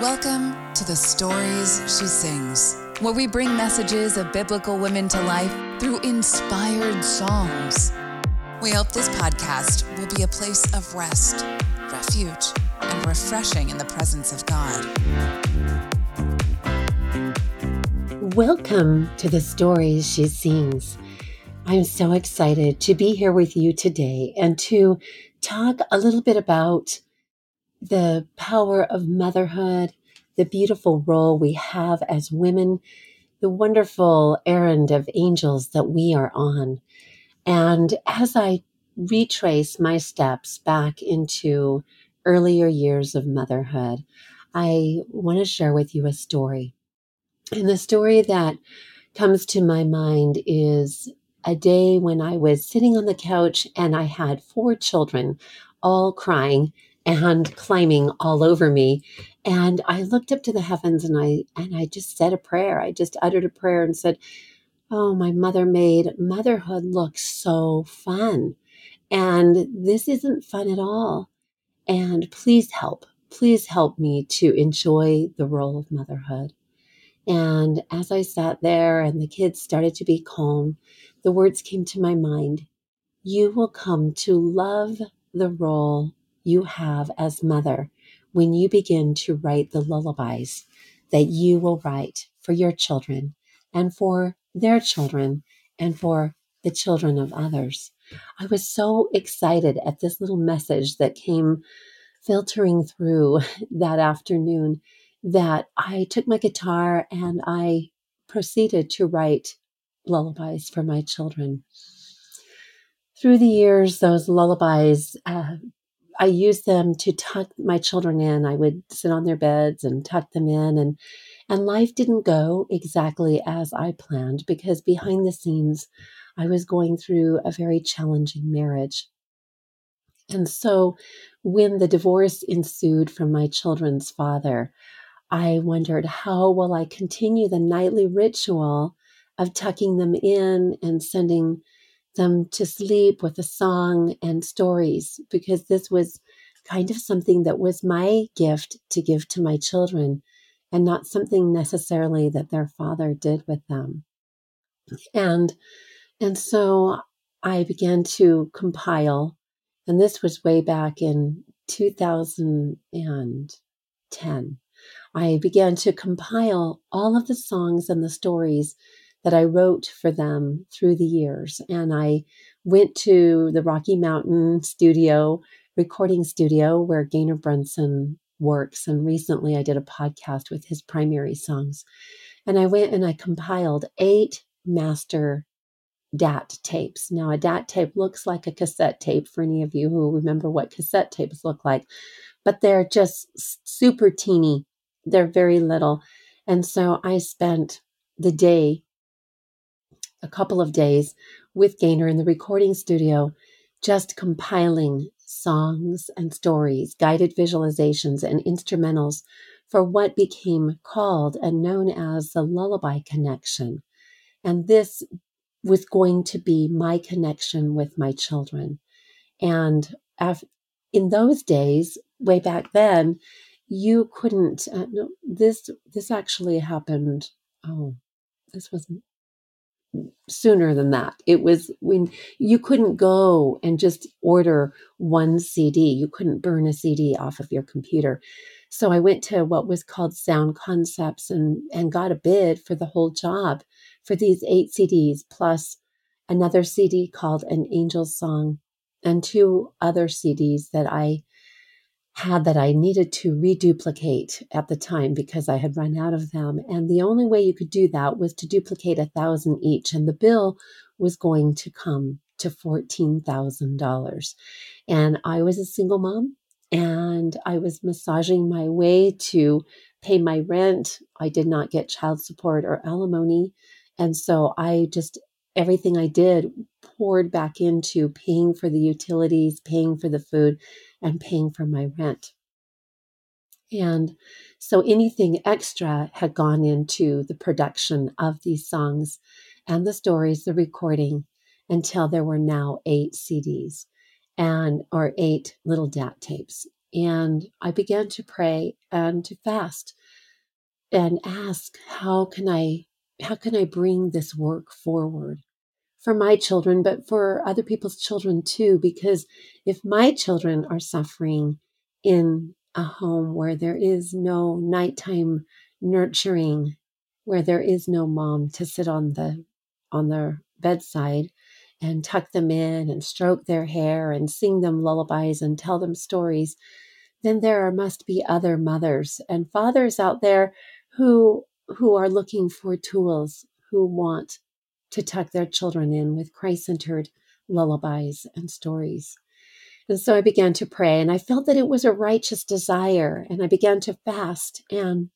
Welcome to the Stories She Sings, where we bring messages of biblical women to life through inspired songs. We hope this podcast will be a place of rest, refuge, and refreshing in the presence of God. Welcome to the Stories She Sings. I'm so excited to be here with you today and to talk a little bit about the power of motherhood, the beautiful role we have as women, the wonderful errand of angels that we are on. And as I retrace my steps back into earlier years of motherhood, I want to share with you a story. And the story that comes to my mind is a day when I was sitting on the couch and I had four children all crying and climbing all over me. And I looked up to the heavens and I and I just said a prayer. I just uttered a prayer and said, Oh, my mother made motherhood look so fun. And this isn't fun at all. And please help. Please help me to enjoy the role of motherhood. And as I sat there and the kids started to be calm, the words came to my mind You will come to love the role you have as mother when you begin to write the lullabies that you will write for your children and for their children and for the children of others. I was so excited at this little message that came filtering through that afternoon that I took my guitar and I proceeded to write lullabies for my children. Through the years, those lullabies uh, I used them to tuck my children in. I would sit on their beds and tuck them in and and life didn't go exactly as I planned because behind the scenes I was going through a very challenging marriage. And so when the divorce ensued from my children's father, I wondered how will I continue the nightly ritual of tucking them in and sending them to sleep with a song and stories because this was kind of something that was my gift to give to my children and not something necessarily that their father did with them. And and so I began to compile and this was way back in 2010. I began to compile all of the songs and the stories that I wrote for them through the years. And I went to the Rocky Mountain studio, recording studio where Gaynor Brunson works. And recently I did a podcast with his primary songs. And I went and I compiled eight master DAT tapes. Now, a DAT tape looks like a cassette tape for any of you who remember what cassette tapes look like, but they're just super teeny. They're very little. And so I spent the day a couple of days with Gaynor in the recording studio, just compiling songs and stories, guided visualizations, and instrumentals for what became called and known as the Lullaby Connection. And this was going to be my connection with my children. And in those days, way back then, you couldn't. Uh, no, this this actually happened. Oh, this was sooner than that. It was when you couldn't go and just order one CD. You couldn't burn a CD off of your computer. So I went to what was called Sound Concepts and, and got a bid for the whole job for these eight CDs, plus another CD called An Angel's Song and two other CDs that I had that I needed to reduplicate at the time because I had run out of them. And the only way you could do that was to duplicate a thousand each. And the bill was going to come to $14,000. And I was a single mom and I was massaging my way to pay my rent. I did not get child support or alimony. And so I just, everything I did poured back into paying for the utilities, paying for the food, and paying for my rent. And so anything extra had gone into the production of these songs and the stories, the recording, until there were now eight CDs and or eight little DAT tapes. and I began to pray and to fast and ask, how can I, how can I bring this work forward? For my children, but for other people's children too, because if my children are suffering in a home where there is no nighttime nurturing, where there is no mom to sit on the on their bedside and tuck them in and stroke their hair and sing them lullabies and tell them stories, then there must be other mothers and fathers out there who who are looking for tools, who want to tuck their children in with Christ-centered lullabies and stories. And so I began to pray and I felt that it was a righteous desire and I began to fast and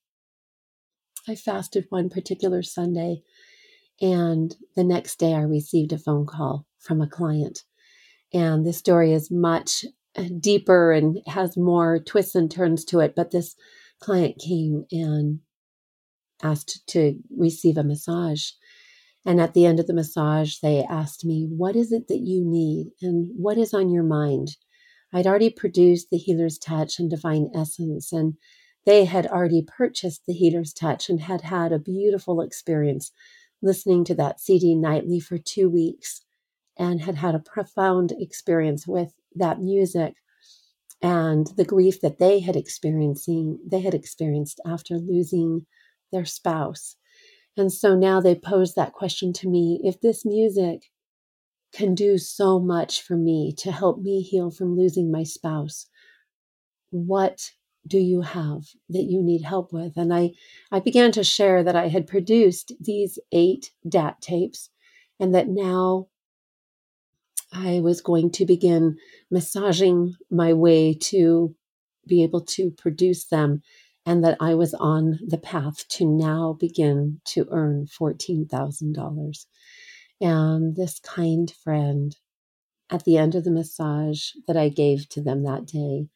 I fasted one particular Sunday and the next day I received a phone call from a client. And the story is much uh, deeper and has more twists and turns to it. But this client came and asked to receive a massage. And at the end of the massage, they asked me, What is it that you need? And what is on your mind? I'd already produced the Healer's Touch and Divine Essence, and they had already purchased the Healer's Touch and had had a beautiful experience listening to that CD nightly for two weeks and had had a profound experience with that music and the grief that they had experiencing they had experienced after losing their spouse and so now they pose that question to me if this music can do so much for me to help me heal from losing my spouse what do you have that you need help with? And I, I began to share that I had produced these eight DAT tapes and that now I was going to begin massaging my way to be able to produce them and that I was on the path to now begin to earn $14,000. And this kind friend at the end of the massage that I gave to them that day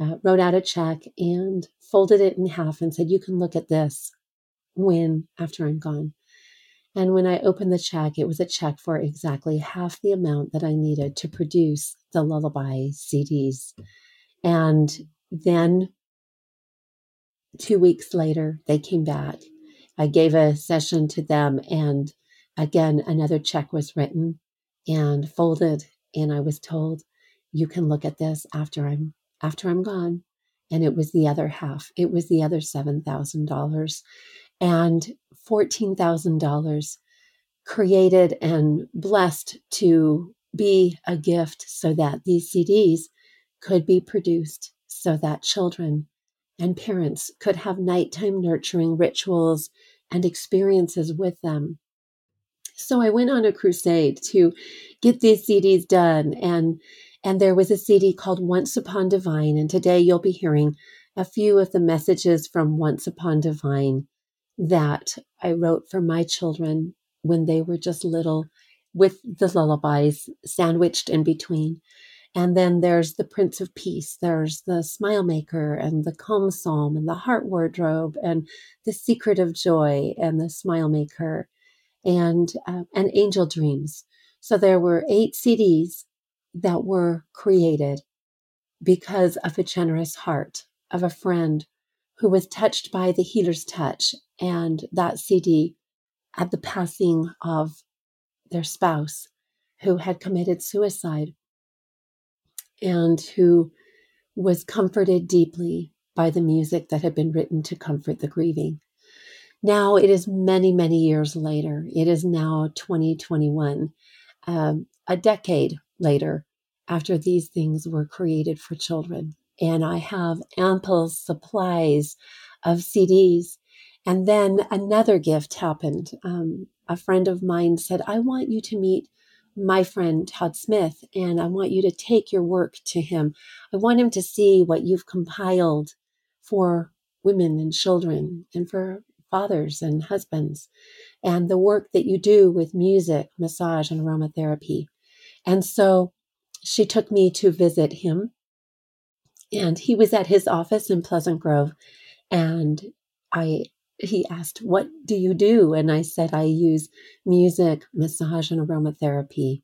uh, wrote out a check and folded it in half and said, You can look at this when after I'm gone. And when I opened the check, it was a check for exactly half the amount that I needed to produce the lullaby CDs. And then two weeks later, they came back. I gave a session to them, and again, another check was written and folded. And I was told, You can look at this after I'm after I'm gone. And it was the other half, it was the other $7,000 and $14,000 created and blessed to be a gift so that these CDs could be produced so that children and parents could have nighttime nurturing rituals and experiences with them. So I went on a crusade to get these CDs done and and there was a CD called Once Upon Divine. And today you'll be hearing a few of the messages from Once Upon Divine that I wrote for my children when they were just little, with the lullabies sandwiched in between. And then there's the Prince of Peace, there's the Smile Maker, and the Calm Psalm, and the Heart Wardrobe, and the Secret of Joy, and the Smile Maker, and uh, and Angel Dreams. So there were eight CDs that were created because of a generous heart of a friend who was touched by the healer's touch and that CD at the passing of their spouse who had committed suicide and who was comforted deeply by the music that had been written to comfort the grieving. Now it is many, many years later. It is now 2021, um, a decade later after these things were created for children. And I have ample supplies of CDs. And then another gift happened. Um, a friend of mine said, I want you to meet my friend Todd Smith, and I want you to take your work to him. I want him to see what you've compiled for women and children and for fathers and husbands, and the work that you do with music, massage, and aromatherapy. And so she took me to visit him. And he was at his office in Pleasant Grove. And I he asked, What do you do? And I said, I use music, massage, and aromatherapy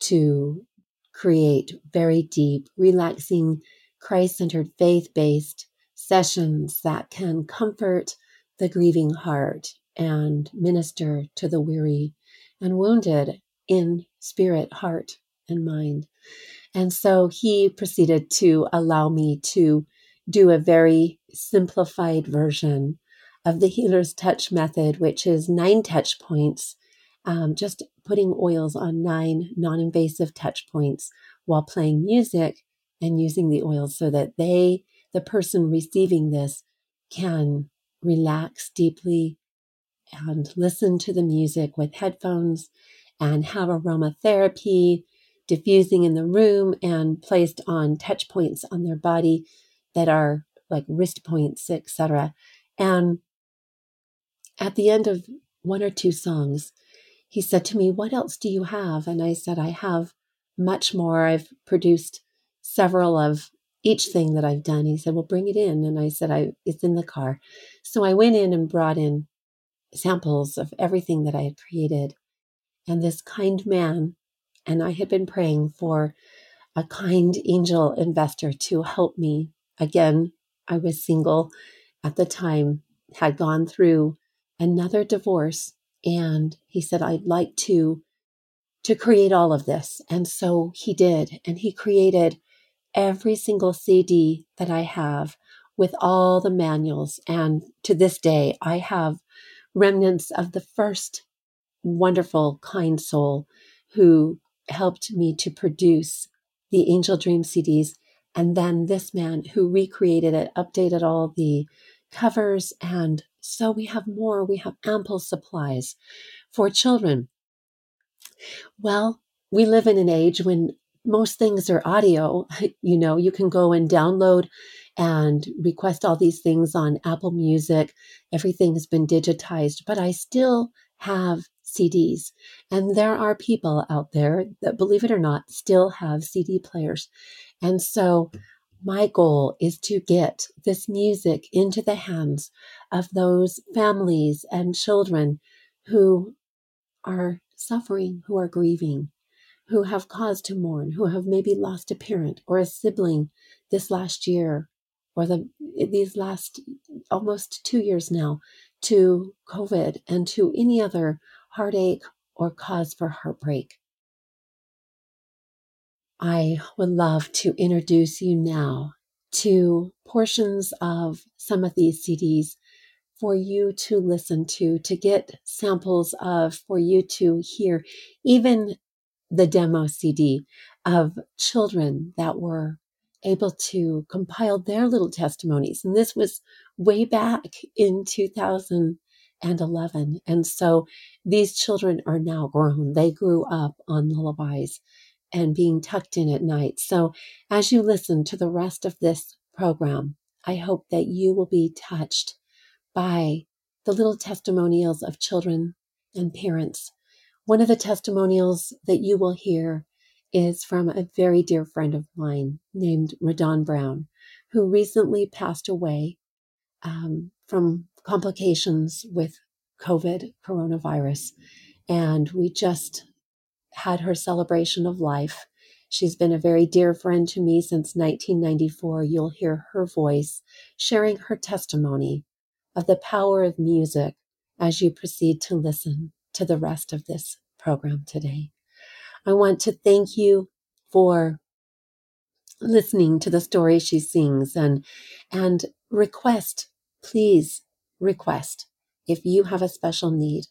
to create very deep, relaxing, Christ centered, faith based sessions that can comfort the grieving heart and minister to the weary and wounded in spirit, heart, and mind. And so he proceeded to allow me to do a very simplified version of the healer's touch method, which is nine touch points, um, just putting oils on nine non invasive touch points while playing music and using the oils so that they, the person receiving this, can relax deeply and listen to the music with headphones and have aromatherapy diffusing in the room and placed on touch points on their body that are like wrist points, etc. And at the end of one or two songs, he said to me, What else do you have? And I said, I have much more. I've produced several of each thing that I've done. He said, Well, bring it in. And I said, I, It's in the car. So I went in and brought in samples of everything that I had created. And this kind man, and I had been praying for a kind angel investor to help me. Again, I was single at the time, had gone through another divorce, and he said, I'd like to to create all of this. And so he did. And he created every single CD that I have with all the manuals. And to this day, I have remnants of the first wonderful, kind soul who helped me to produce the Angel Dream CDs. And then this man who recreated it, updated all the covers. And so we have more, we have ample supplies for children. Well, we live in an age when most things are audio. You know, you can go and download and request all these things on Apple Music. Everything has been digitized, but I still have CDs. And there are people out there that, believe it or not, still have CD players. And so my goal is to get this music into the hands of those families and children who are suffering, who are grieving, who have cause to mourn, who have maybe lost a parent or a sibling this last year or the these last almost two years now to COVID and to any other heartache or cause for heartbreak. I would love to introduce you now to portions of some of these CDs for you to listen to, to get samples of, for you to hear, even the demo CD of children that were able to compile their little testimonies. And this was way back in 2011. And so these children are now grown. They grew up on lullabies and being tucked in at night. So as you listen to the rest of this program, I hope that you will be touched by the little testimonials of children and parents. One of the testimonials that you will hear is from a very dear friend of mine named Radon Brown, who recently passed away um, from complications with COVID coronavirus. And we just had her celebration of life. She's been a very dear friend to me since 1994. You'll hear her voice sharing her testimony of the power of music as you proceed to listen to the rest of this program today. I want to thank you for listening to the story she sings and and request please request if you have a special need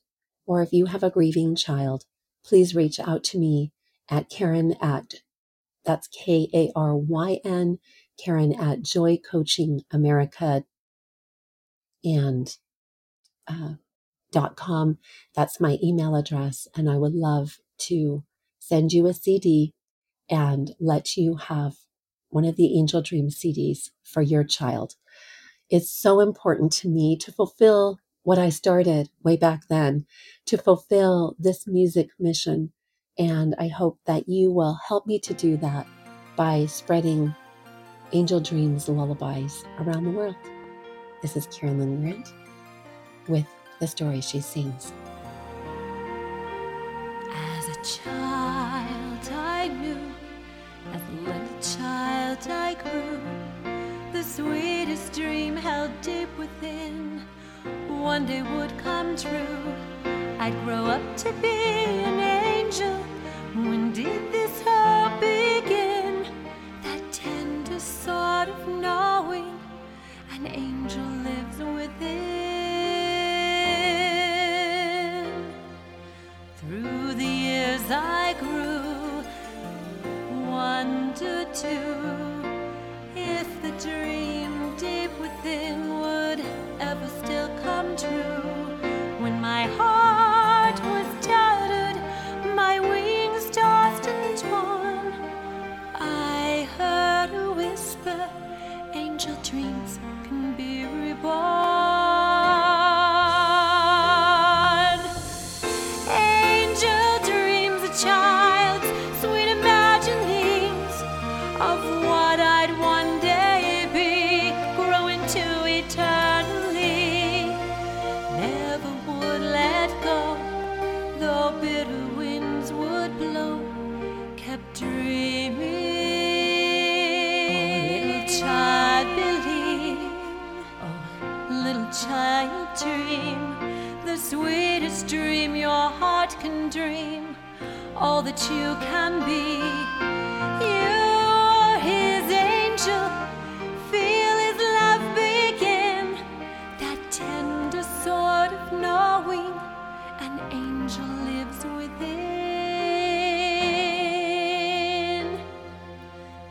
or if you have a grieving child please reach out to me at karyn at that's k-a-r-y-n karyn at joy coaching america and uh, com that's my email address and i would love to send you a CD and let you have one of the Angel Dream CDs for your child. It's so important to me to fulfill what I started way back then, to fulfill this music mission. And I hope that you will help me to do that by spreading Angel Dreams lullabies around the world. This is Karyn Lynn Grant with the story she sings. As a child, I knew, as a little child, I grew. The sweetest dream held deep within one day would come true. I'd grow up to be an angel. When did this hope begin? That tender sort of knowing an angel If the dream deep within would ever still come true, you can be. You're his angel, feel his love begin, that tender sort of knowing an angel lives within.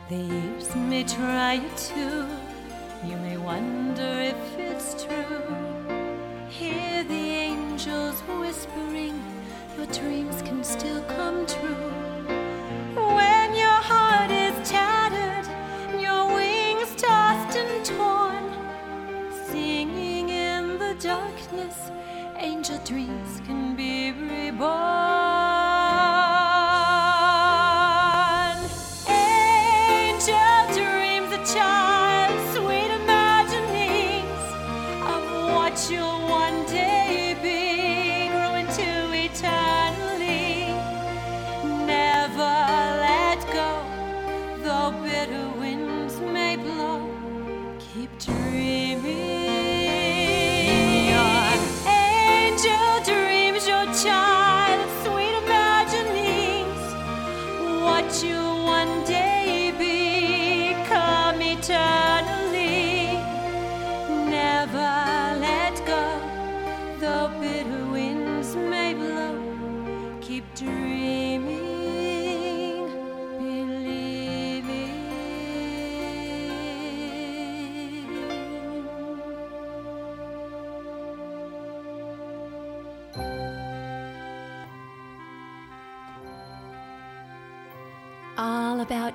The years may try you too. You may wonder if it's true. Hear the angels whispering, your dreams can still come true. When your heart is tattered, your wings tossed and torn, singing in the darkness, angel dreams can be reborn.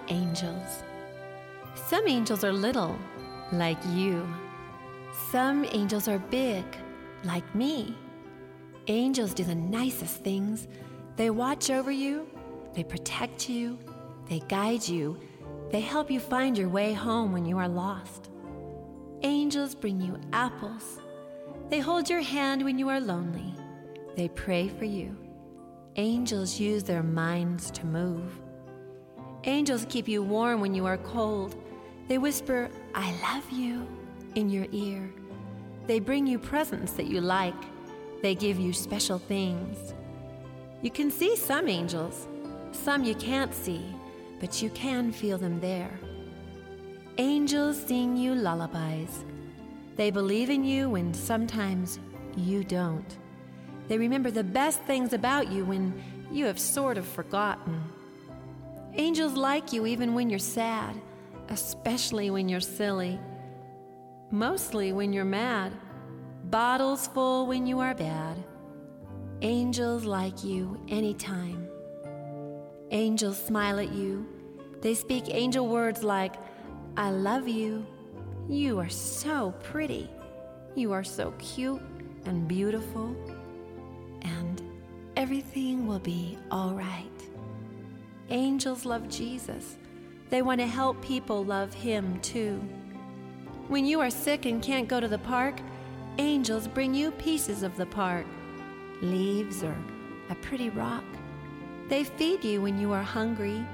Angels. Some angels are little, like you. Some angels are big, like me. Angels do the nicest things. They watch over you, they protect you, they guide you, they help you find your way home when you are lost. Angels bring you apples. They hold your hand when you are lonely. They pray for you. Angels use their minds to move. Angels keep you warm when you are cold. They whisper, I love you, in your ear. They bring you presents that you like. They give you special things. You can see some angels, some you can't see, but you can feel them there. Angels sing you lullabies. They believe in you when sometimes you don't. They remember the best things about you when you have sort of forgotten. Angels like you even when you're sad, especially when you're silly. Mostly when you're mad. Bottles full when you are bad. Angels like you anytime. Angels smile at you. They speak angel words like, I love you. You are so pretty. You are so cute and beautiful. And everything will be all right. Angels love Jesus. They want to help people love Him too. When you are sick and can't go to the park, angels bring you pieces of the park leaves or a pretty rock. They feed you when you are hungry.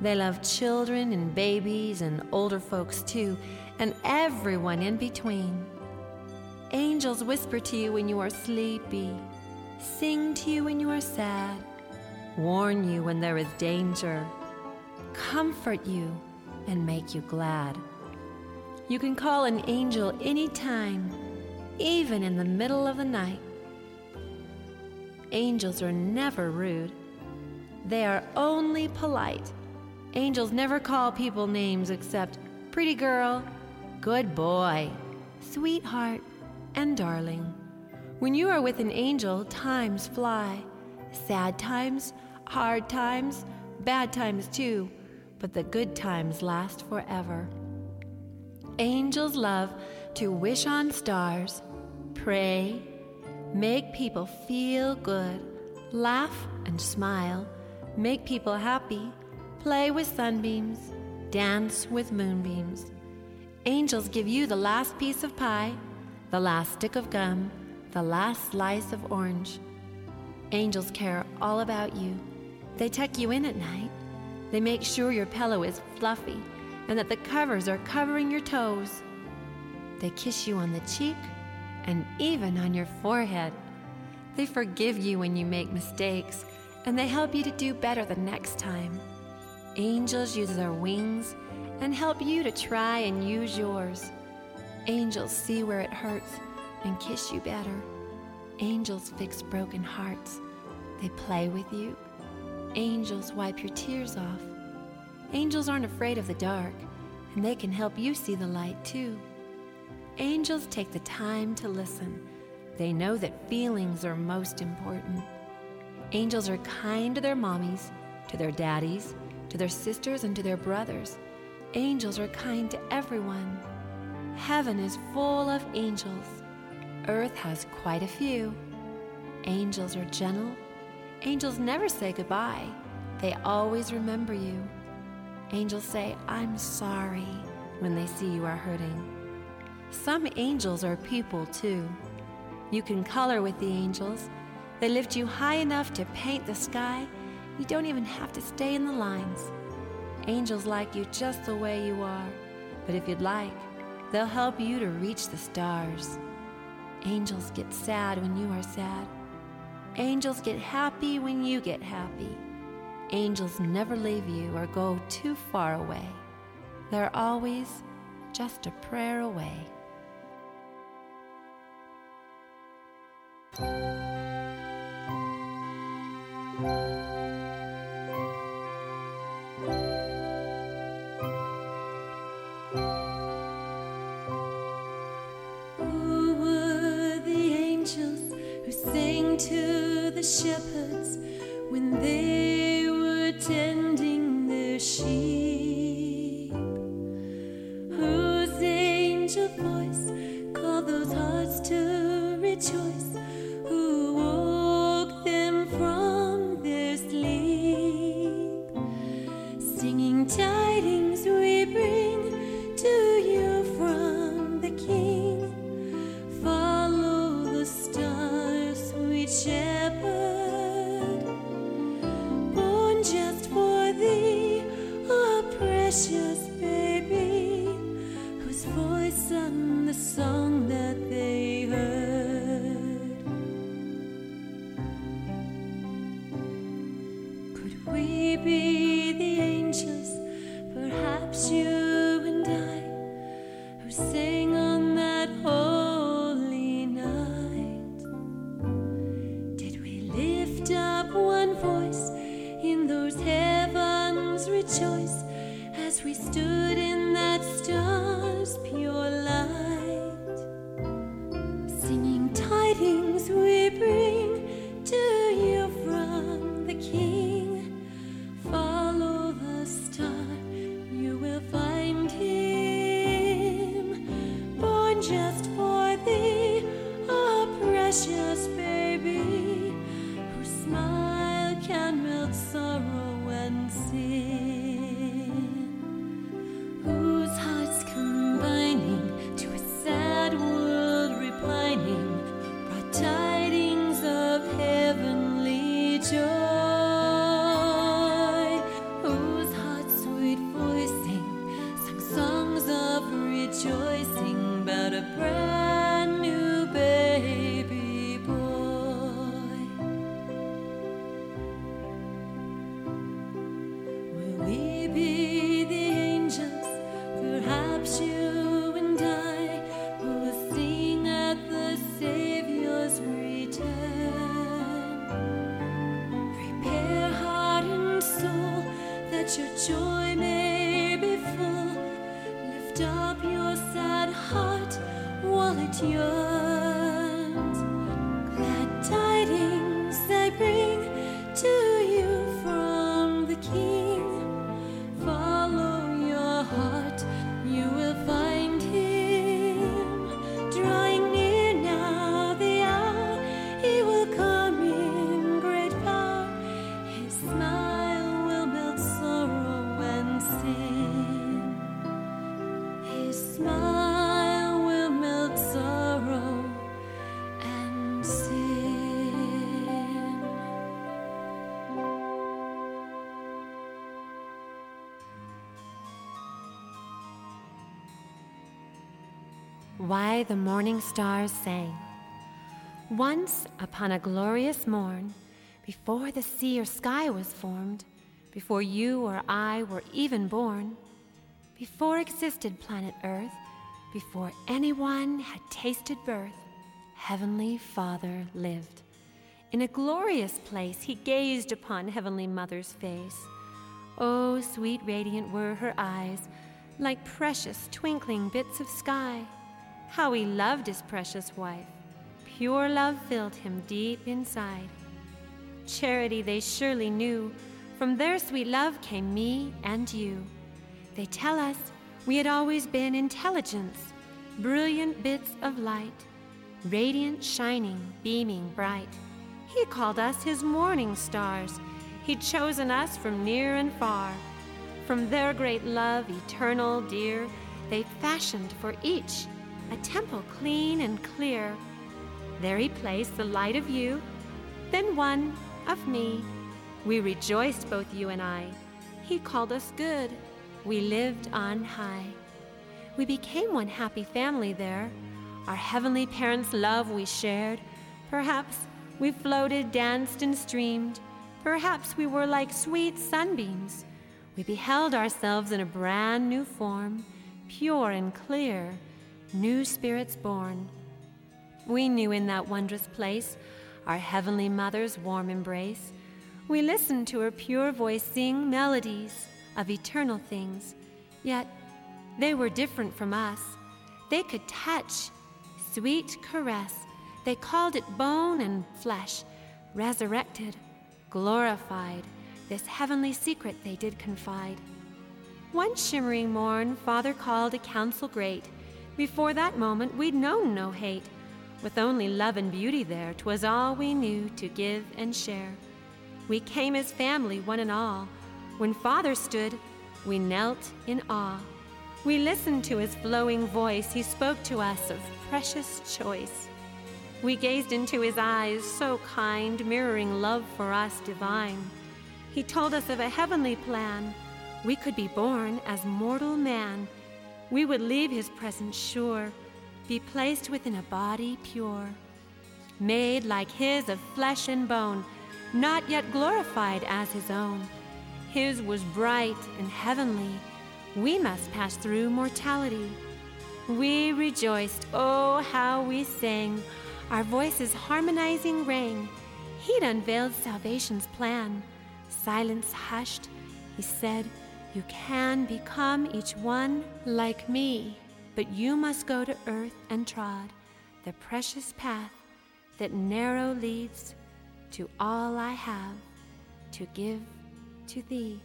They love children and babies and older folks too, and everyone in between. Angels whisper to you when you are sleepy, sing to you when you are sad, warn you when there is danger, comfort you, and make you glad. You can call an angel anytime, even in the middle of the night. Angels are never rude. They are only polite. Angels never call people names except pretty girl, good boy, sweetheart, and darling. When you are with an angel, times fly. Sad times, hard times, bad times too, but the good times last forever. Angels love to wish on stars, pray, make people feel good, laugh and smile, make people happy, play with sunbeams, dance with moonbeams. Angels give you the last piece of pie, the last stick of gum, the last slice of orange. Angels care all about you. They tuck you in at night. They make sure your pillow is fluffy and that the covers are covering your toes. They kiss you on the cheek and even on your forehead. They forgive you when you make mistakes and they help you to do better the next time. Angels use their wings and help you to try and use yours. Angels see where it hurts and kiss you better. Angels fix broken hearts. They play with you. Angels wipe your tears off. Angels aren't afraid of the dark, and they can help you see the light too. Angels take the time to listen. They know that feelings are most important. Angels are kind to their mommies, to their daddies, to their sisters, and to their brothers. Angels are kind to everyone. Heaven is full of angels. Earth has quite a few. Angels are gentle. Angels never say goodbye. They always remember you. Angels say, I'm sorry, when they see you are hurting. Some angels are people too. You can color with the angels. They lift you high enough to paint the sky. You don't even have to stay in the lines. Angels like you just the way you are, but if you'd like, they'll help you to reach the stars. Angels get sad when you are sad. Angels get happy when you get happy. Angels never leave you or go too far away. They're always just a prayer away. Who Why the morning stars sang. Once upon a glorious morn, before the sea or sky was formed, before you or I were even born, before existed planet Earth, before anyone had tasted birth, Heavenly Father lived. In a glorious place, he gazed upon Heavenly Mother's face. Oh, sweet radiant were her eyes, like precious twinkling bits of sky. How he loved his precious wife. Pure love filled him deep inside. Charity they surely knew. From their sweet love came me and you. They tell us we had always been intelligence, brilliant bits of light, radiant, shining, beaming bright. He called us his morning stars. He'd chosen us from near and far. From their great love, eternal, dear, they fashioned for each a temple clean and clear. There he placed the light of you, then one of me. We rejoiced, both you and I. He called us good. We lived on high. We became one happy family there. Our heavenly parents' love we shared. Perhaps we floated, danced, and streamed. Perhaps we were like sweet sunbeams. We beheld ourselves in a brand new form, pure and clear, new spirits born. We knew in that wondrous place our heavenly mother's warm embrace. We listened to her pure voice sing melodies of eternal things, yet they were different from us. They could touch, sweet caress. They called it bone and flesh, resurrected, glorified. This heavenly secret they did confide. One shimmering morn, Father called a council great. Before that moment, we'd known no hate. With only love and beauty there, 'twas all we knew to give and share. We came as family, one and all. When Father stood, we knelt in awe. We listened to his flowing voice, he spoke to us of precious choice. We gazed into his eyes, so kind, mirroring love for us divine. He told us of a heavenly plan. We could be born as mortal man. We would leave his presence sure, be placed within a body pure, made like his of flesh and bone, not yet glorified as his own. His was bright and heavenly. We must pass through mortality. We rejoiced, oh, how we sang. Our voices harmonizing rang. He'd unveiled salvation's plan. Silence hushed. He said, You can become each one like me, but you must go to earth and trod the precious path that narrow leads to all I have to give to thee.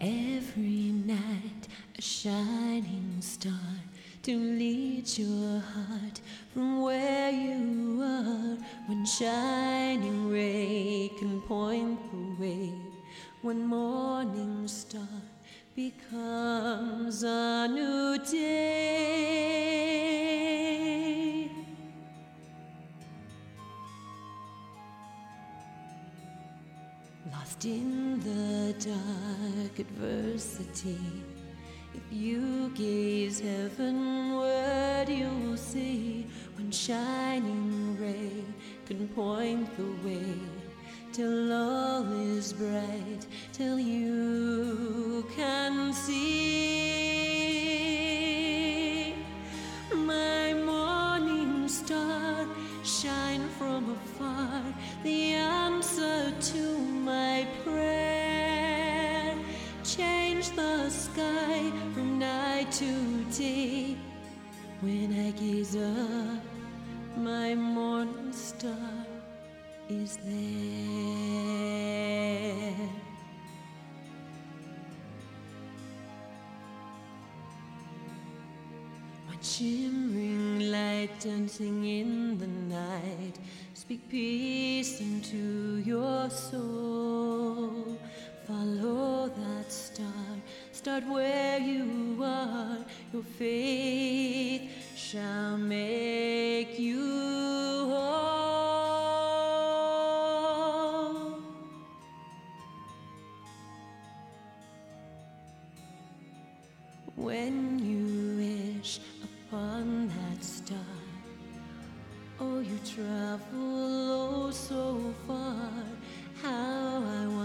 Every night, a shining star to lead your heart from where you are. When shining ray can point the way, when morning star becomes a new day. Lost in the dark adversity. If you gaze heavenward, you'll see one shining ray can point the way till all is bright, till you can see my morning star shine from afar, the sky from night to day when I gaze up, my morning star is there. One shimmering light dancing in the night, speak peace into your soul. Follow that star, start where you are. Your faith shall make you whole. When you wish upon that star, oh, you travel oh so far. How I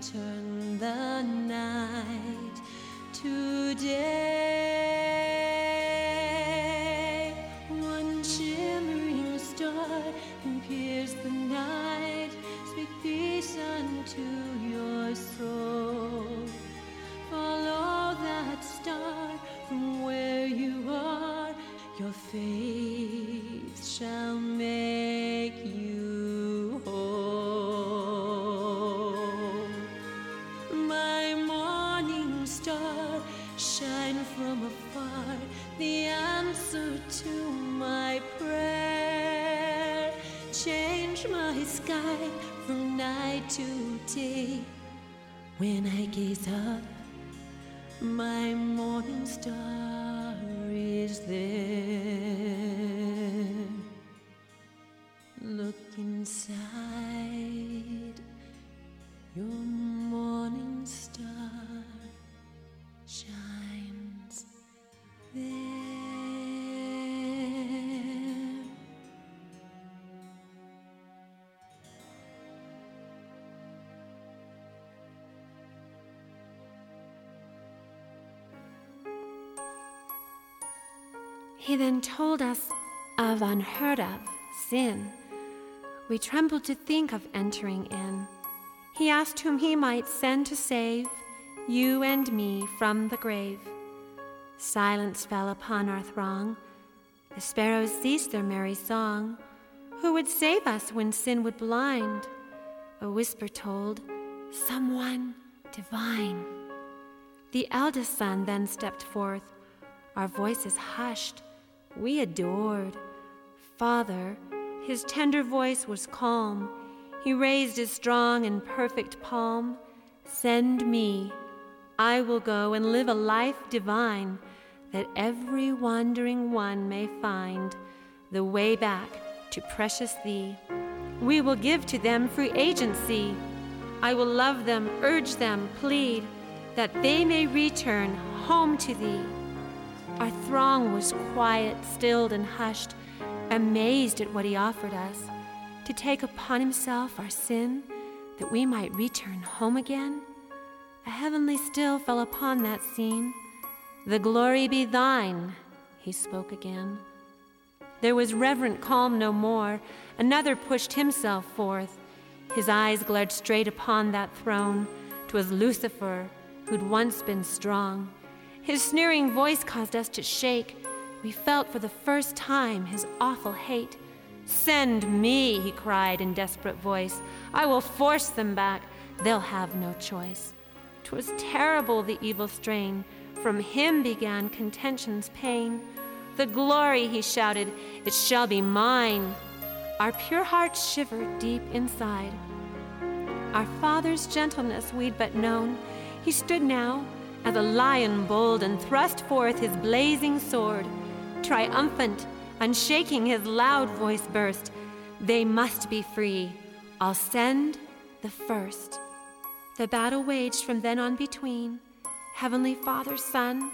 Turn the night to day. One shimmering star can pierce the night, speak peace unto your soul. Follow that star from where you are. Your faith shall night to day. When I gaze up, my morning star is there. Look inside, He then told us of unheard of sin. We trembled to think of entering in. He asked whom he might send to save you and me from the grave. Silence fell upon our throng. The sparrows ceased their merry song. Who would save us when sin would blind? A whisper told, Someone divine. The eldest son then stepped forth. Our voices hushed. We adored. Father, his tender voice was calm. He raised his strong and perfect palm. Send me. I will go and live a life divine, that every wandering one may find the way back to precious thee. We will give to them free agency. I will love them, urge them, plead, that they may return home to thee. Our throng was quiet, stilled, and hushed, amazed at what he offered us to take upon himself our sin that we might return home again. A heavenly still fell upon that scene. The glory be thine, he spoke again. There was reverent calm no more. Another pushed himself forth. His eyes glared straight upon that throne. 'Twas Lucifer, who'd once been strong. His sneering voice caused us to shake. We felt for the first time his awful hate. Send me, he cried in desperate voice. I will force them back. They'll have no choice. 'Twas terrible, the evil strain. From him began contention's pain. The glory, he shouted, it shall be mine. Our pure hearts shivered deep inside. Our Father's gentleness we'd but known. He stood now as a lion bold and thrust forth his blazing sword. Triumphant, and shaking his loud voice burst. They must be free. I'll send the first. The battle waged from then on between Heavenly Father, Son,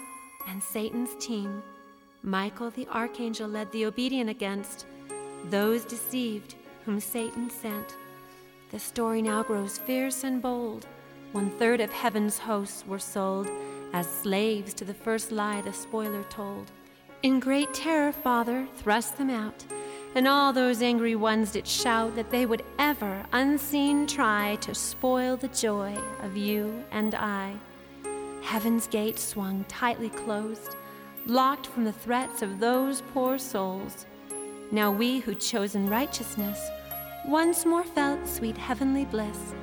and Satan's team. Michael the archangel led the obedient against those deceived whom Satan sent. The story now grows fierce and bold. One third of heaven's hosts were sold as slaves to the first lie the spoiler told. In great terror, Father thrust them out, and all those angry ones did shout that they would ever, unseen, try to spoil the joy of you and I. Heaven's gate swung tightly closed, locked from the threats of those poor souls. Now we who chosen righteousness once more felt sweet heavenly bliss.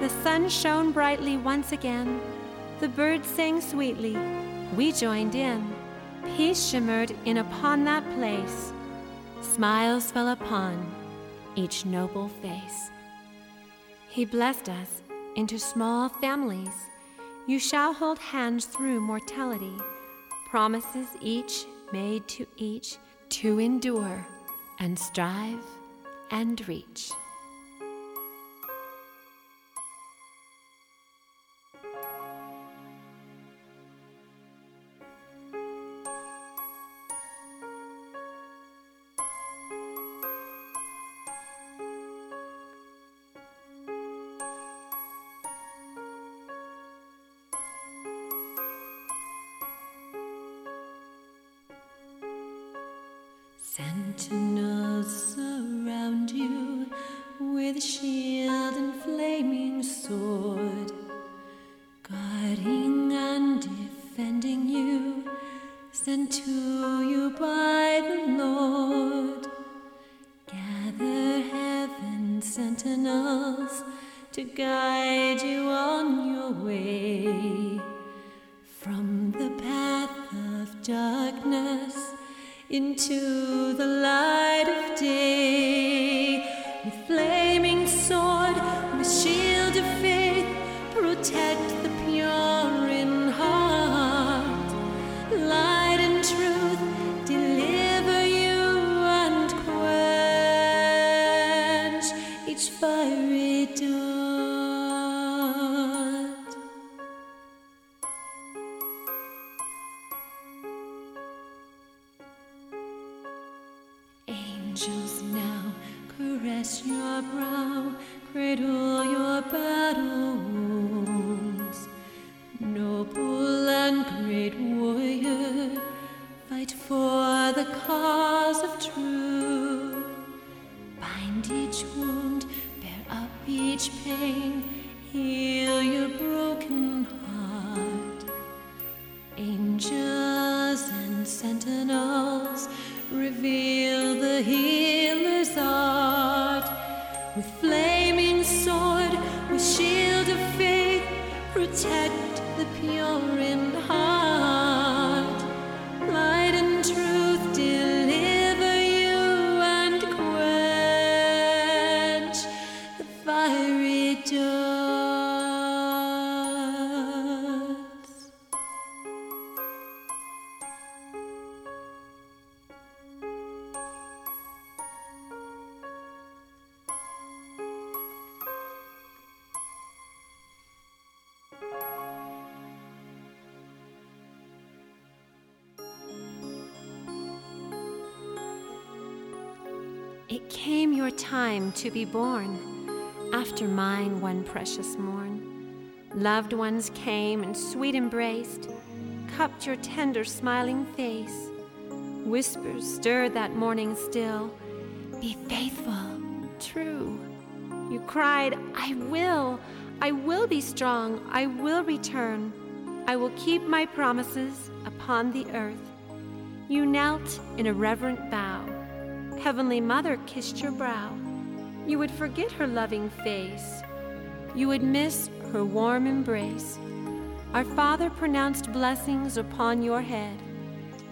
The sun shone brightly once again. The birds sang sweetly. We joined in. Peace shimmered in upon that place. Smiles fell upon each noble face. He blessed us into small families. You shall hold hands through mortality. Promises each made to each to endure and strive and reach. To guide you on your way from the path of darkness into the light of day cause of truth. Bind each wound, bear up each pain, heal your broken heart. Angels and sentinels reveal the healer's art. With flaming sword, with shield of faith, protect the pure in It came your time to be born, after mine one precious morn. Loved ones came and sweet embraced, cupped your tender smiling face. Whispers stirred that morning still, be faithful, true. You cried, I will, I will be strong, I will return, I will keep my promises upon the earth. You knelt in a reverent bow. Heavenly Mother kissed your brow. You would forget her loving face. You would miss her warm embrace. Our Father pronounced blessings upon your head.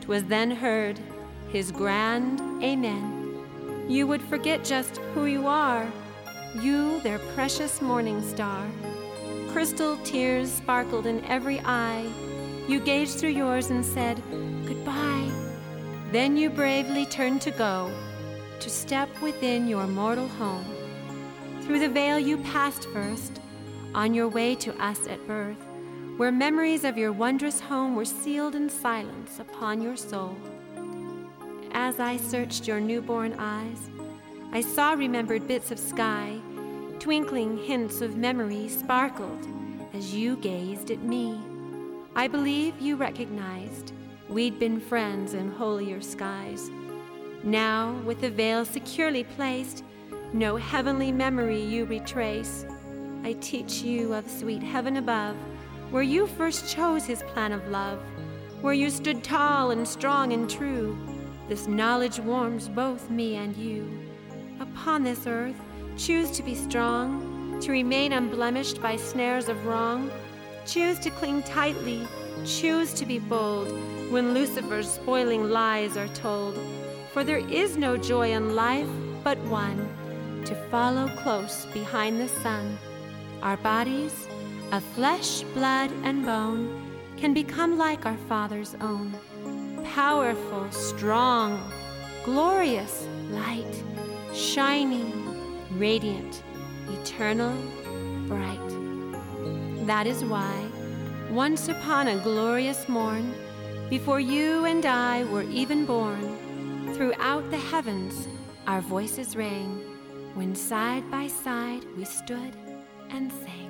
'Twas then heard his grand Amen. You would forget just who you are, you, their precious morning star. Crystal tears sparkled in every eye. You gazed through yours and said, Goodbye. Then you bravely turned to go, to step within your mortal home. Through the veil you passed first, on your way to us at birth, where memories of your wondrous home were sealed in silence upon your soul. As I searched your newborn eyes, I saw remembered bits of sky, twinkling hints of memory sparkled as you gazed at me. I believe you recognized we'd been friends in holier skies. Now, with the veil securely placed, no heavenly memory you retrace. I teach you of sweet heaven above, where you first chose his plan of love, where you stood tall and strong and true. This knowledge warms both me and you. Upon this earth, choose to be strong, to remain unblemished by snares of wrong. Choose to cling tightly, choose to be bold when Lucifer's spoiling lies are told. For there is no joy in life but one to follow close behind the sun. Our bodies, of flesh, blood, and bone, can become like our Father's own powerful, strong, glorious, light, shining, radiant, eternal, bright. That is why, once upon a glorious morn, before you and I were even born, throughout the heavens our voices rang, when side by side we stood and sang.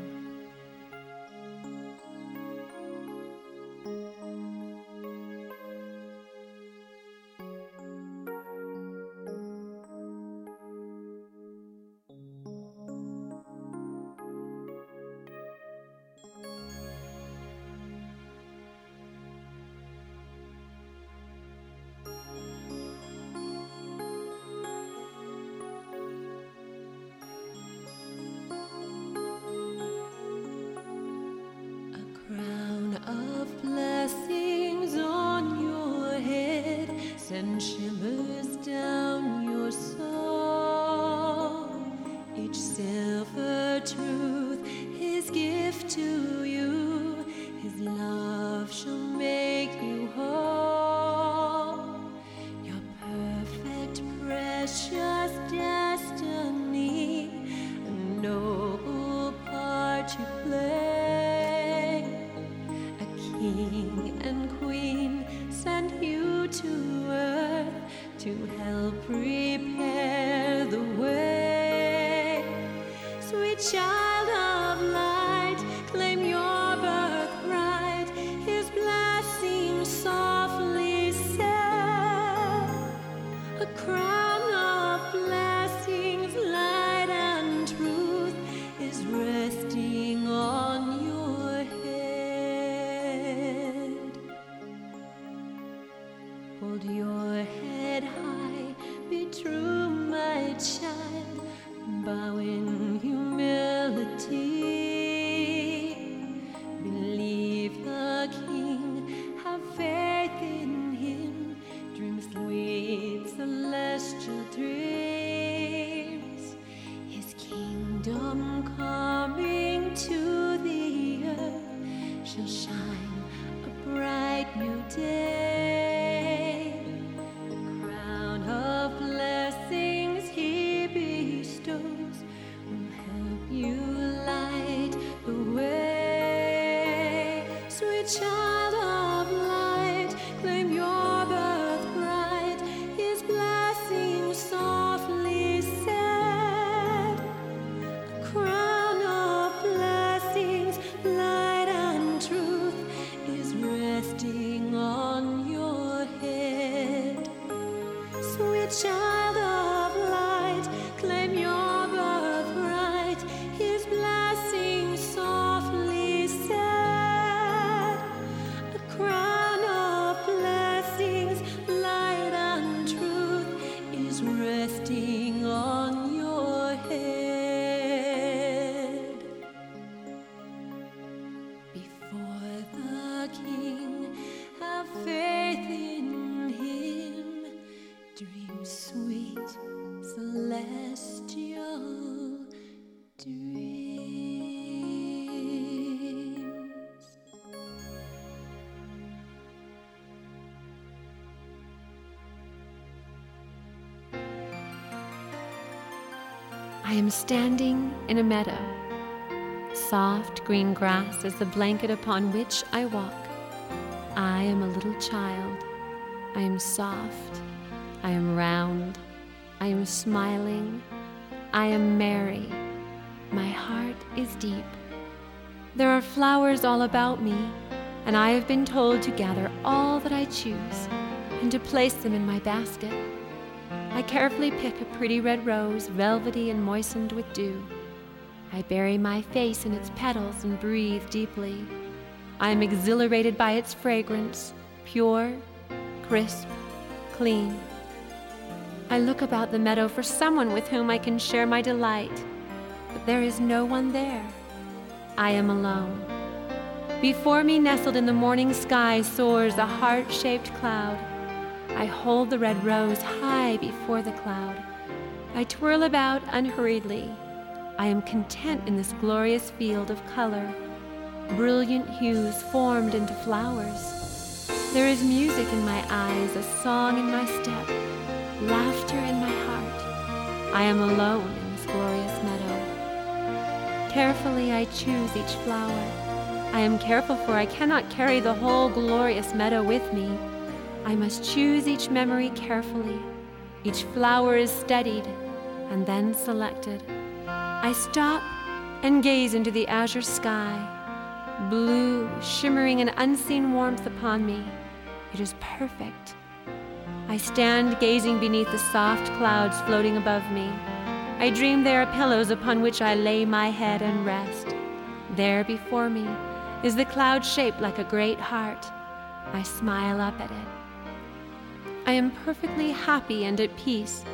I am standing in a meadow, Soft green grass is the blanket upon which I walk. I am a little child. I am soft. I am round. I am smiling. I am merry. My heart is deep. There are flowers all about me, and I have been told to gather all that I choose and to place them in my basket. I carefully pick a pretty red rose, velvety and moistened with dew. I bury my face in its petals and breathe deeply. I am exhilarated by its fragrance, pure, crisp, clean. I look about the meadow for someone with whom I can share my delight, but there is no one there. I am alone. Before me, nestled in the morning sky, soars a heart shaped cloud. I hold the red rose high before the cloud. I twirl about unhurriedly. I am content in this glorious field of color, brilliant hues formed into flowers. There is music in my eyes, a song in my step, laughter in my heart. I am alone in this glorious meadow. Carefully I choose each flower. I am careful, for I cannot carry the whole glorious meadow with me. I must choose each memory carefully. Each flower is studied and then selected. I stop and gaze into the azure sky, blue, shimmering an unseen warmth upon me. It is perfect. I stand gazing beneath the soft clouds floating above me. I dream there are pillows upon which I lay my head and rest. There before me is the cloud shaped like a great heart. I smile up at it. I am perfectly happy and at peace.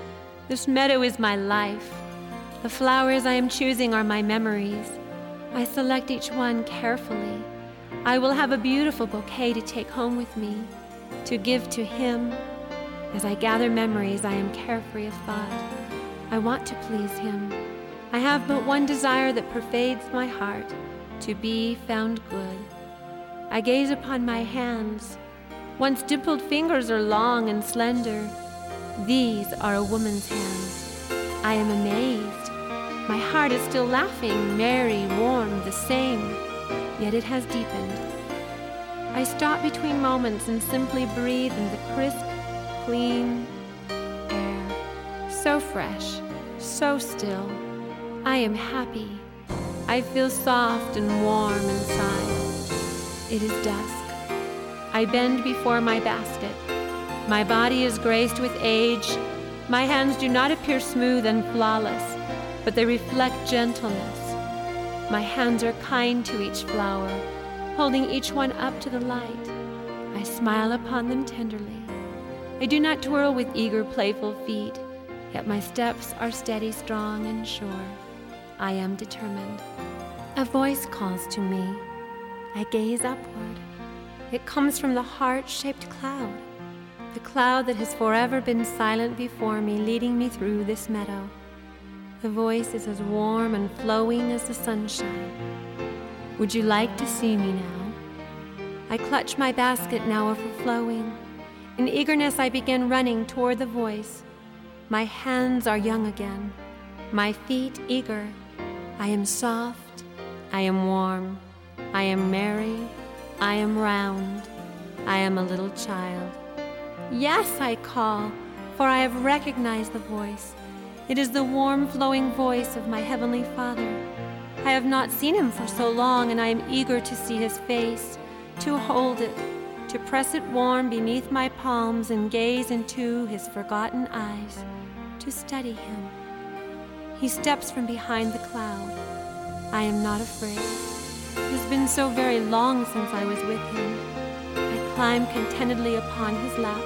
This meadow is my life. The flowers I am choosing are my memories. I select each one carefully. I will have a beautiful bouquet to take home with me, to give to him. As I gather memories, I am carefree of thought. I want to please him. I have but one desire that pervades my heart to be found good. I gaze upon my hands. Once dimpled fingers are long and slender. These are a woman's hands. I am amazed. My heart is still laughing, merry, warm, the same, yet it has deepened. I stop between moments and simply breathe in the crisp, clean air. So fresh, so still. I am happy. I feel soft and warm inside. It is dusk. I bend before my basket. My body is graced with age. My hands do not appear smooth and flawless but they reflect gentleness. My hands are kind to each flower, holding each one up to the light. I smile upon them tenderly. I do not twirl with eager, playful feet, yet my steps are steady, strong, and sure. I am determined. A voice calls to me. I gaze upward. It comes from the heart shaped cloud, the cloud that has forever been silent before me, leading me through this meadow. The voice is as warm and flowing as the sunshine. Would you like to see me now? I clutch my basket now overflowing. In eagerness, I begin running toward the voice. My hands are young again, my feet eager. I am soft, I am warm, I am merry, I am round, I am a little child. Yes, I call, for I have recognized the voice. It is the warm, flowing voice of my Heavenly Father. I have not seen him for so long, and I am eager to see his face, to hold it, to press it warm beneath my palms and gaze into his forgotten eyes, to study him. He steps from behind the cloud. I am not afraid. It has been so very long since I was with him. I climb contentedly upon his lap,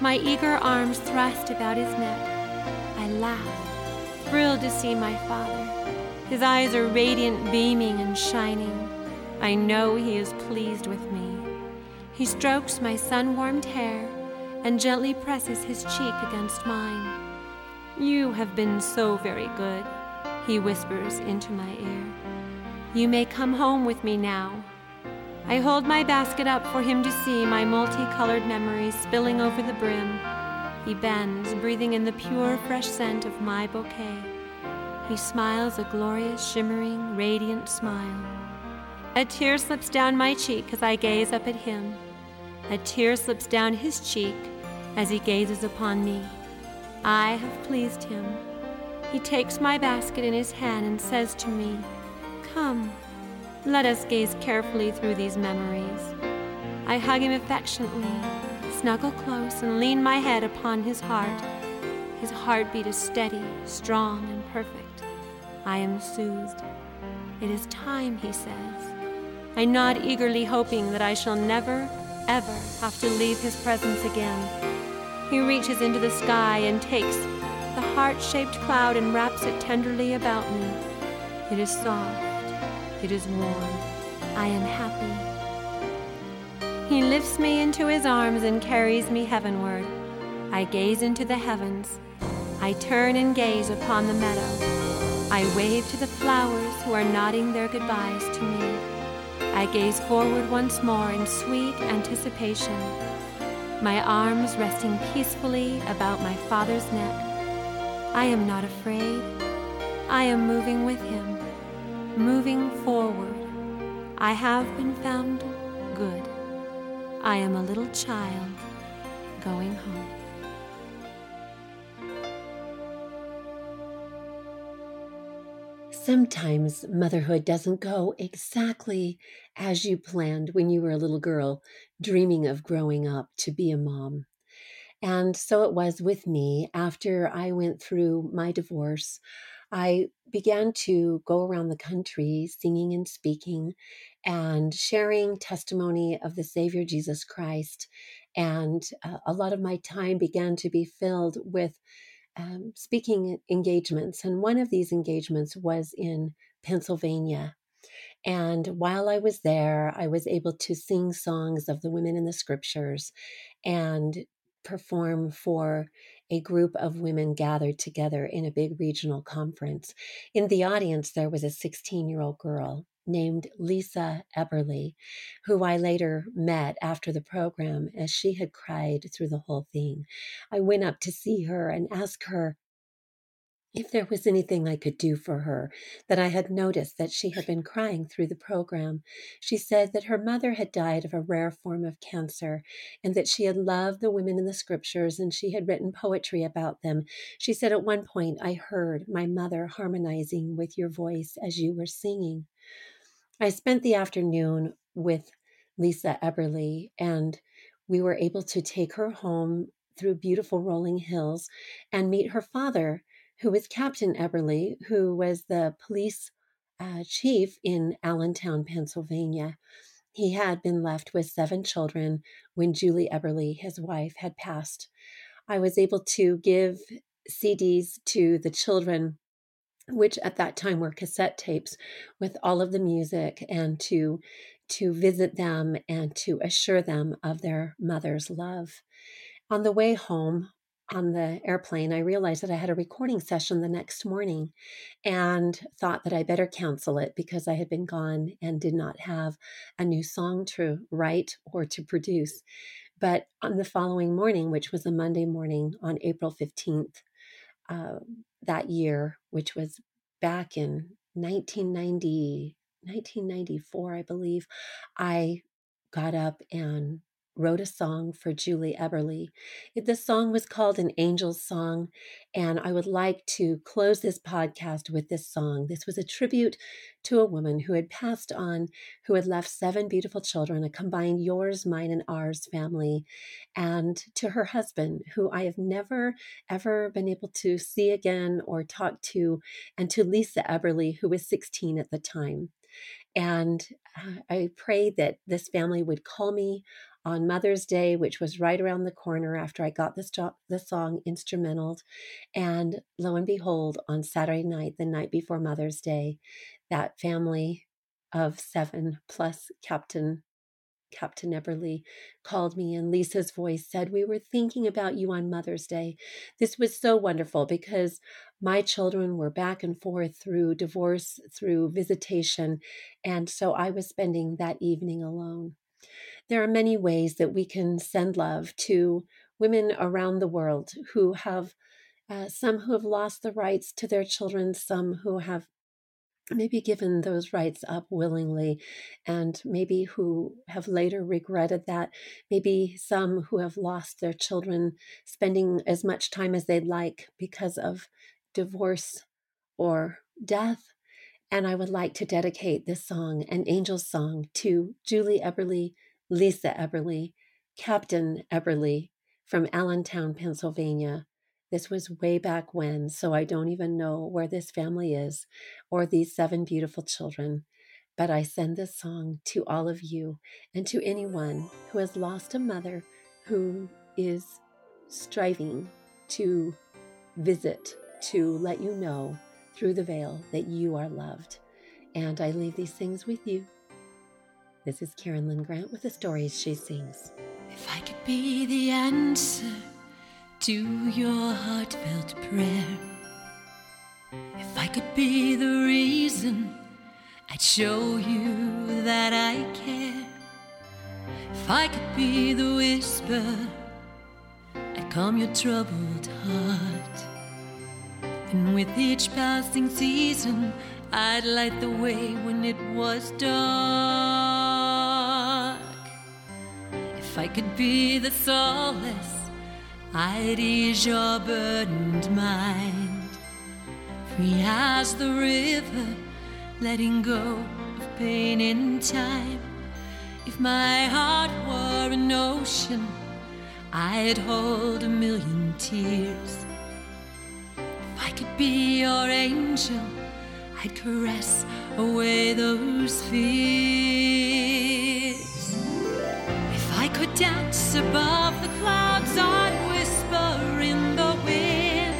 my eager arms thrust about his neck. I laugh, thrilled to see my father. His eyes are radiant, beaming, and shining. I know he is pleased with me. He strokes my sun warmed hair and gently presses his cheek against mine. You have been so very good, he whispers into my ear. You may come home with me now. I hold my basket up for him to see my multicolored memories spilling over the brim. He bends, breathing in the pure, fresh scent of my bouquet. He smiles a glorious, shimmering, radiant smile. A tear slips down my cheek as I gaze up at him. A tear slips down his cheek as he gazes upon me. I have pleased him. He takes my basket in his hand and says to me, Come, let us gaze carefully through these memories. I hug him affectionately, snuggle close, and lean my head upon his heart. His heartbeat is steady, strong, and perfect. I am soothed. It is time, he says. I nod eagerly, hoping that I shall never, ever have to leave his presence again. He reaches into the sky and takes the heart shaped cloud and wraps it tenderly about me. It is soft. It is warm. I am happy. He lifts me into his arms and carries me heavenward. I gaze into the heavens. I turn and gaze upon the meadow. I wave to the flowers who are nodding their goodbyes to me. I gaze forward once more in sweet anticipation, my arms resting peacefully about my father's neck. I am not afraid. I am moving with him, moving forward. I have been found good. I am a little child going home. Sometimes motherhood doesn't go exactly as you planned when you were a little girl, dreaming of growing up to be a mom. And so it was with me after I went through my divorce. I began to go around the country singing and speaking and sharing testimony of the Savior Jesus Christ. And uh, a lot of my time began to be filled with um, speaking engagements. And one of these engagements was in Pennsylvania. And while I was there, I was able to sing songs of the women in the scriptures and perform for a group of women gathered together in a big regional conference. In the audience, there was a 16 year old girl named Lisa Eberly, who I later met after the program as she had cried through the whole thing. I went up to see her and ask her if there was anything I could do for her, that I had noticed that she had been crying through the program. She said that her mother had died of a rare form of cancer and that she had loved the women in the scriptures and she had written poetry about them. She said, At one point, I heard my mother harmonizing with your voice as you were singing. I spent the afternoon with Lisa Eberly, and we were able to take her home through beautiful rolling hills and meet her father, who was Captain Eberly, who was the police uh, chief in Allentown, Pennsylvania. He had been left with seven children when Julie Eberly, his wife, had passed. I was able to give CDs to the children which at that time were cassette tapes with all of the music and to to visit them and to assure them of their mother's love. On the way home on the airplane, I realized that I had a recording session the next morning and thought that I better cancel it because I had been gone and did not have a new song to write or to produce. But on the following morning, which was a Monday morning on April 15th, uh, that year, which was back in 1990, 1994, I believe, I got up and wrote a song for Julie Eberly. The song was called An Angel's Song, and I would like to close this podcast with this song. This was a tribute to a woman who had passed on, who had left seven beautiful children, a combined yours, mine, and ours family, and to her husband, who I have never, ever been able to see again or talk to, and to Lisa Eberly, who was 16 at the time. And uh, I prayed that this family would call me on Mother's Day, which was right around the corner after I got this the song instrumental. And lo and behold, on Saturday night, the night before Mother's Day, that family of seven plus Captain Captain Eberly called me, and Lisa's voice said, We were thinking about you on Mother's Day. This was so wonderful because my children were back and forth through divorce, through visitation. And so I was spending that evening alone. There are many ways that we can send love to women around the world who have uh, some who have lost the rights to their children, some who have maybe given those rights up willingly, and maybe who have later regretted that. Maybe some who have lost their children spending as much time as they'd like because of divorce or death. And I would like to dedicate this song, an angel's song, to Julie Eberly, Lisa Eberly, Captain Eberly from Allentown, Pennsylvania. This was way back when, so I don't even know where this family is or these seven beautiful children. But I send this song to all of you and to anyone who has lost a mother who is striving to visit, to let you know through the veil that you are loved. And I leave these things with you. This is Karyn Lynn Grant with the stories she sings. If I could be the answer to your heartfelt prayer. If I could be the reason, I'd show you that I care. If I could be the whisper, I'd calm your troubled heart. And with each passing season, I'd light the way when it was dark. If I could be the solace I'd ease your burdened mind. Free as the river, letting go of pain in time. If my heart were an ocean, I'd hold a million tears. I could be your angel, I'd caress away those fears. If I could dance above the clouds, I'd whisper in the wind.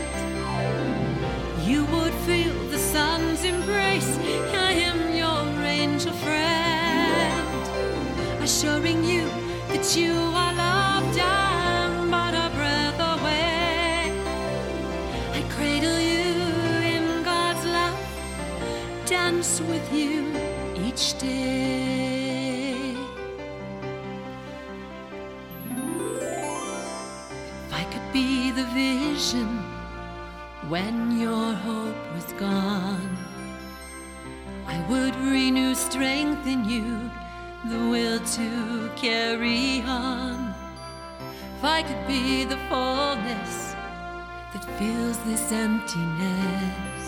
You would feel the sun's embrace. I am your angel friend, assuring you that you are dance with you each day. If I could be the vision when your hope was gone, I would renew strength in you, the will to carry on. If I could be the fullness that fills this emptiness,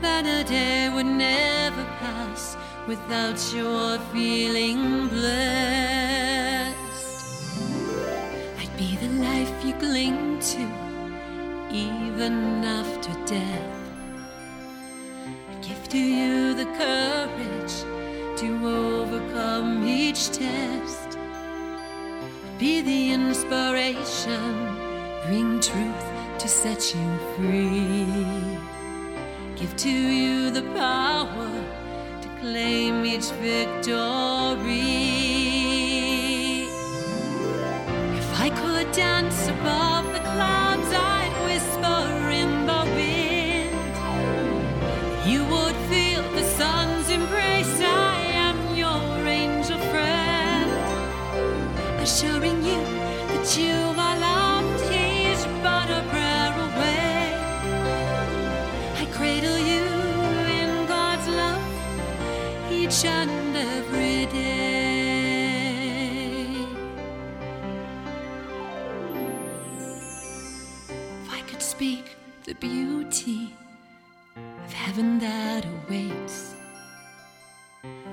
then a day would never pass without your feeling blessed. I'd be the life you cling to, even after death. I'd give to you the courage to overcome each test. I'd be the inspiration, bring truth to set you free. Give to you the power to claim each victory. If I could dance above of heaven that awaits.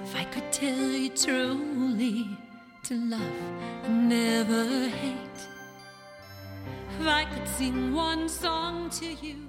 If I could tell you truly to love and never hate, if I could sing one song to you.